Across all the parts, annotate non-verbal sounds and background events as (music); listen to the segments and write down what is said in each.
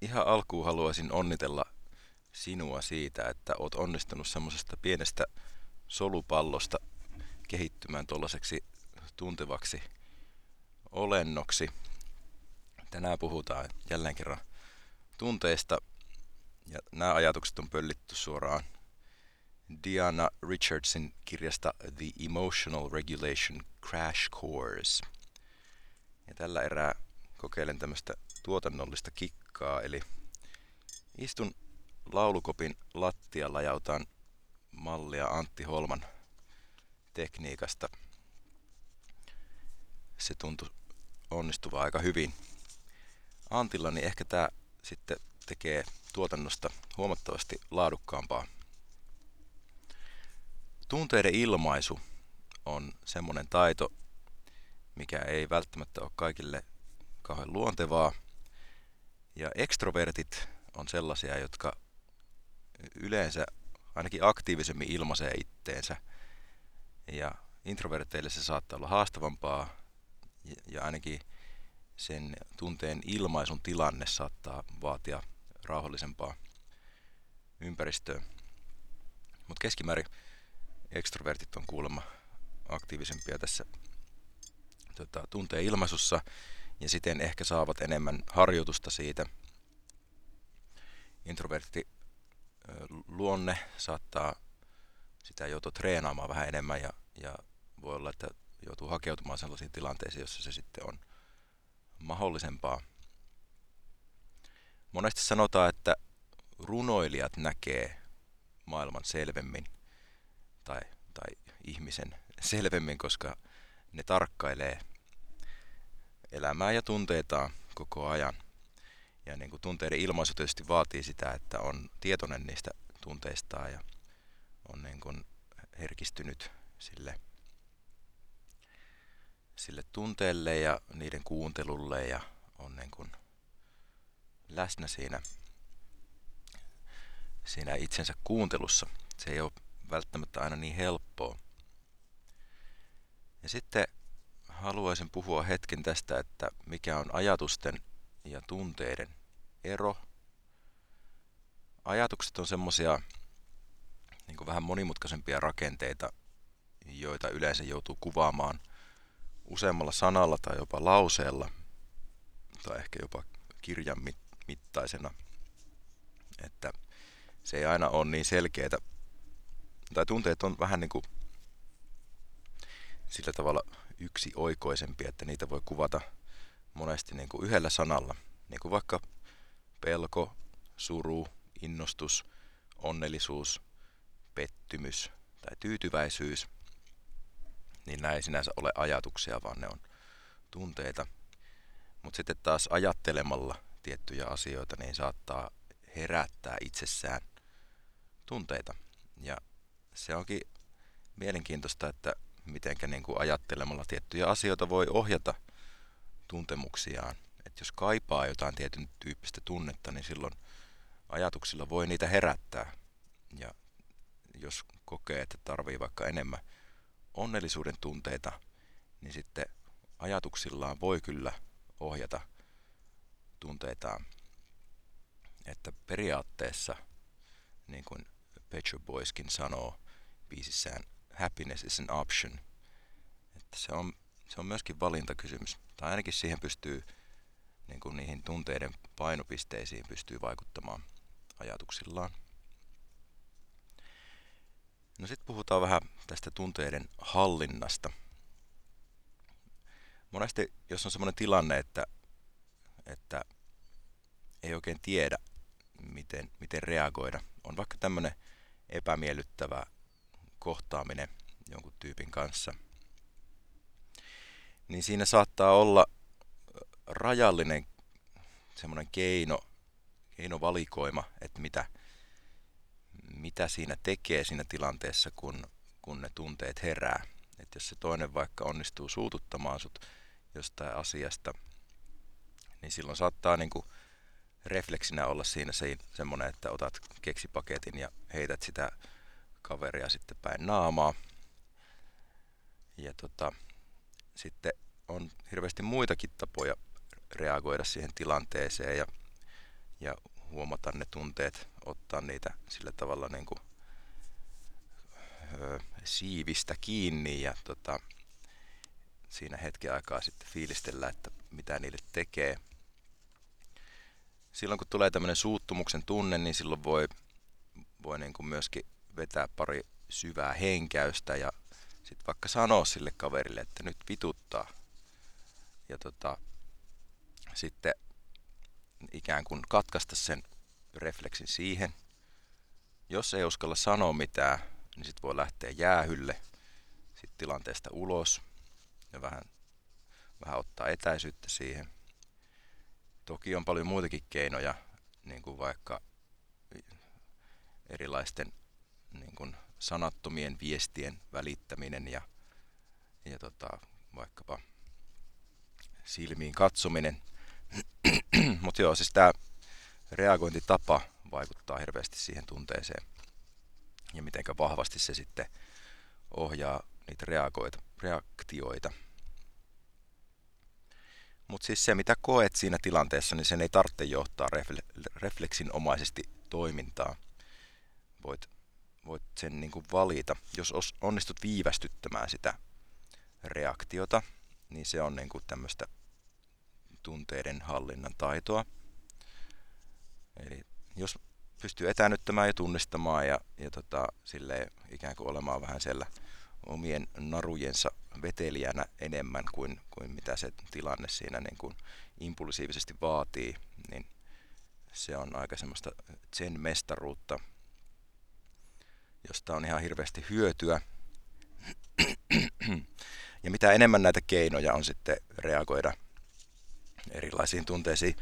ihan alkuun haluaisin onnitella sinua siitä, että oot onnistunut semmoisesta pienestä solupallosta kehittymään tuollaiseksi tuntevaksi olennoksi. Tänään puhutaan jälleen kerran tunteista ja nämä ajatukset on pöllitty suoraan Diana Richardsin kirjasta The Emotional Regulation Crash Course. Ja tällä erää kokeilen tämmöistä tuotannollista kikkaa, eli istun laulukopin lattialla ja otan mallia Antti Holman tekniikasta. Se tuntui onnistuva aika hyvin. Antilla niin ehkä tämä sitten tekee tuotannosta huomattavasti laadukkaampaa. Tunteiden ilmaisu on semmoinen taito, mikä ei välttämättä ole kaikille kauhean luontevaa. Ja ekstrovertit on sellaisia, jotka yleensä ainakin aktiivisemmin ilmaisee itteensä. Ja introverteille se saattaa olla haastavampaa ja ainakin sen tunteen ilmaisun tilanne saattaa vaatia rauhallisempaa ympäristöä. Mutta keskimäärin ekstrovertit on kuulemma aktiivisempia tässä tota, tunteen ilmaisussa ja siten ehkä saavat enemmän harjoitusta siitä. Introvertti luonne saattaa sitä joutua treenaamaan vähän enemmän ja, ja voi olla, että joutuu hakeutumaan sellaisiin tilanteisiin, joissa se sitten on mahdollisempaa. Monesti sanotaan, että runoilijat näkee maailman selvemmin tai, tai ihmisen selvemmin, koska ne tarkkailee elämää ja tunteitaan koko ajan. Ja niin kuin tunteiden ilmaisu tietysti vaatii sitä, että on tietoinen niistä tunteistaan ja on niin kuin herkistynyt sille, sille tunteelle ja niiden kuuntelulle ja on niin kuin läsnä siinä, siinä itsensä kuuntelussa. Se ei ole välttämättä aina niin helppoa. Ja sitten haluaisin puhua hetken tästä, että mikä on ajatusten ja tunteiden ero. Ajatukset on semmoisia niin vähän monimutkaisempia rakenteita, joita yleensä joutuu kuvaamaan useammalla sanalla tai jopa lauseella tai ehkä jopa kirjan mittaisena. Että se ei aina ole niin selkeää. Tai tunteet on vähän niin kuin sillä tavalla yksi oikoisempi, että niitä voi kuvata monesti niin kuin yhdellä sanalla. Niin kuin vaikka pelko, suru, innostus, onnellisuus, pettymys tai tyytyväisyys. Niin nämä ei sinänsä ole ajatuksia, vaan ne on tunteita. Mutta sitten taas ajattelemalla tiettyjä asioita, niin saattaa herättää itsessään tunteita. Ja se onkin mielenkiintoista, että mitenkä niin kuin ajattelemalla tiettyjä asioita voi ohjata tuntemuksiaan. Et jos kaipaa jotain tietyn tyyppistä tunnetta, niin silloin ajatuksilla voi niitä herättää. Ja jos kokee, että tarvii vaikka enemmän onnellisuuden tunteita, niin sitten ajatuksillaan voi kyllä ohjata tunteitaan. Että periaatteessa, niin kuin Pet Boyskin sanoo biisissään, happiness is an option. Että se on, se on myöskin valintakysymys. Tai ainakin siihen pystyy, niin kuin niihin tunteiden painopisteisiin pystyy vaikuttamaan ajatuksillaan. No sitten puhutaan vähän tästä tunteiden hallinnasta. Monesti, jos on sellainen tilanne, että, että ei oikein tiedä, miten, miten reagoida, on vaikka tämmöinen epämiellyttävä kohtaaminen jonkun tyypin kanssa, niin siinä saattaa olla rajallinen semmoinen keino, keinovalikoima, että mitä, mitä siinä tekee siinä tilanteessa, kun, kun ne tunteet herää. Että jos se toinen vaikka onnistuu suututtamaan sut jostain asiasta, niin silloin saattaa niin kuin refleksinä olla siinä se, semmoinen, että otat keksipaketin ja heität sitä kaveria sitten päin naamaa. Ja tota, sitten on hirveästi muitakin tapoja reagoida siihen tilanteeseen ja ja huomata ne tunteet, ottaa niitä sillä tavalla niin kuin, ö, siivistä kiinni ja tota, siinä hetken aikaa sitten fiilistellä, että mitä niille tekee. Silloin kun tulee tämmöinen suuttumuksen tunne, niin silloin voi, voi niin kuin myöskin vetää pari syvää henkäystä ja sitten vaikka sanoa sille kaverille, että nyt vituttaa. Ja tota, sitten ikään kuin katkaista sen refleksin siihen. Jos ei uskalla sanoa mitään, niin sitten voi lähteä jäähylle, sitten tilanteesta ulos ja vähän, vähän ottaa etäisyyttä siihen. Toki on paljon muitakin keinoja, niin kuin vaikka erilaisten niin kuin sanattomien viestien välittäminen ja, ja tota, vaikkapa silmiin katsominen. (clears throat) Mutta joo, siis tämä reagointitapa vaikuttaa hirveästi siihen tunteeseen ja miten vahvasti se sitten ohjaa niitä reagoita, reaktioita. Mutta siis se, mitä koet siinä tilanteessa, niin sen ei tarvitse johtaa refle- refleksinomaisesti toimintaa. Voit, voit sen niin kuin valita. Jos onnistut viivästyttämään sitä reaktiota, niin se on niin kuin tämmöistä tunteiden hallinnan taitoa. Eli jos pystyy etänyttämään ja tunnistamaan ja, ja tota, silleen ikään kuin olemaan vähän siellä omien narujensa vetelijänä enemmän kuin, kuin mitä se tilanne siinä niin kuin impulsiivisesti vaatii, niin se on aika semmoista sen mestaruutta, josta on ihan hirveästi hyötyä. Ja mitä enemmän näitä keinoja on sitten reagoida erilaisiin tunteisiin,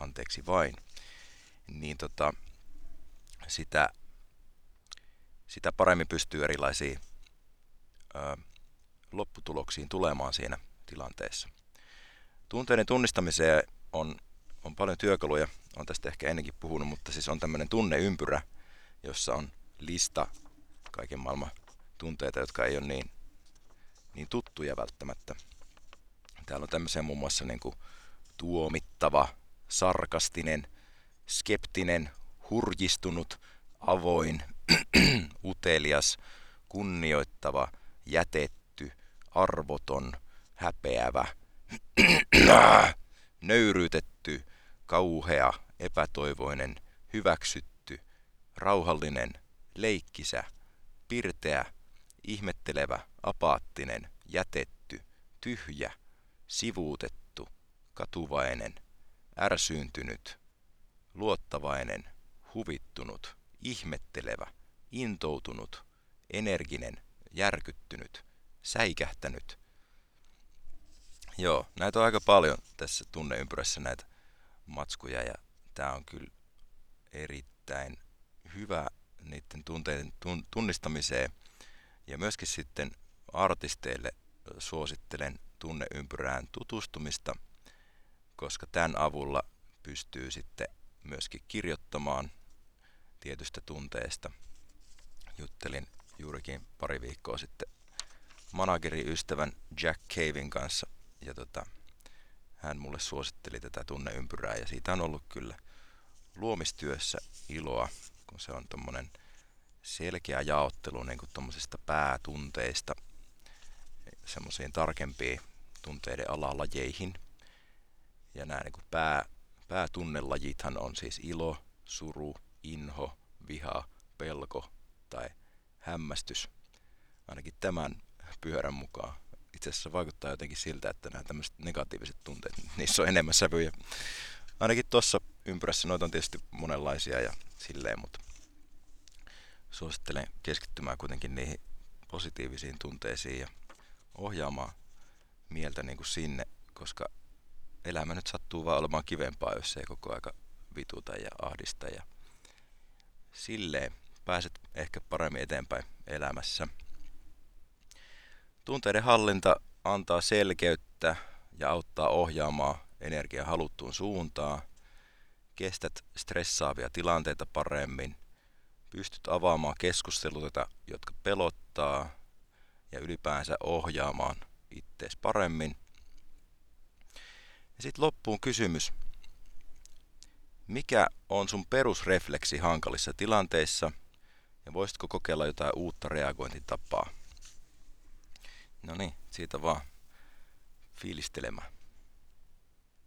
anteeksi vain, niin tota, sitä, sitä paremmin pystyy erilaisiin ö, lopputuloksiin tulemaan siinä tilanteessa. Tunteiden tunnistamiseen on, on paljon työkaluja, on tästä ehkä ennenkin puhunut, mutta siis on tämmöinen tunneympyrä, jossa on lista kaiken maailman tunteita, jotka ei ole niin, niin tuttuja välttämättä. Täällä on tämmöisiä muun muassa niin kuin tuomittava, sarkastinen, skeptinen, hurjistunut, avoin, (clears throat) utelias, kunnioittava, jätetty, arvoton, häpeävä, (clears throat) nöyryytetty, kauhea, epätoivoinen, hyväksytty, rauhallinen, leikkisä, pirteä, ihmettelevä, apaattinen, jätetty, tyhjä, sivuutettu, katuvainen, ärsyyntynyt, luottavainen, huvittunut, ihmettelevä, intoutunut, energinen, järkyttynyt, säikähtänyt. Joo, näitä on aika paljon tässä tunneympyrässä näitä matskuja ja tämä on kyllä erittäin hyvä niiden tunteiden tunnistamiseen. Ja myöskin sitten artisteille suosittelen tunneympyrään tutustumista, koska tämän avulla pystyy sitten myöskin kirjoittamaan tietystä tunteesta. Juttelin juurikin pari viikkoa sitten manageriystävän Jack Cavein kanssa ja tota, hän mulle suositteli tätä tunneympyrää ja siitä on ollut kyllä luomistyössä iloa, kun se on tommonen selkeä jaottelu niin kuin päätunteista semmoisiin tarkempiin tunteiden alalajeihin. Ja nämä niin pää, päätunnelajithan on siis ilo, suru, inho, viha, pelko tai hämmästys. Ainakin tämän pyörän mukaan. Itse asiassa vaikuttaa jotenkin siltä, että nämä tämmöiset negatiiviset tunteet, niissä on enemmän sävyjä. Ainakin tuossa ympyrässä noita on tietysti monenlaisia ja silleen, mutta suosittelen keskittymään kuitenkin niihin positiivisiin tunteisiin ja ohjaamaan mieltä niin kuin sinne, koska elämä nyt sattuu vaan olemaan kivempaa, jos ei koko aika vituta ja ahdista ja silleen pääset ehkä paremmin eteenpäin elämässä. Tunteiden hallinta antaa selkeyttä ja auttaa ohjaamaan energiaa haluttuun suuntaan. Kestät stressaavia tilanteita paremmin. Pystyt avaamaan keskusteluita, jotka pelottaa ja ylipäänsä ohjaamaan ittees paremmin. Ja sitten loppuun kysymys. Mikä on sun perusrefleksi hankalissa tilanteissa ja voisitko kokeilla jotain uutta reagointitapaa? No niin, siitä vaan fiilistelemään.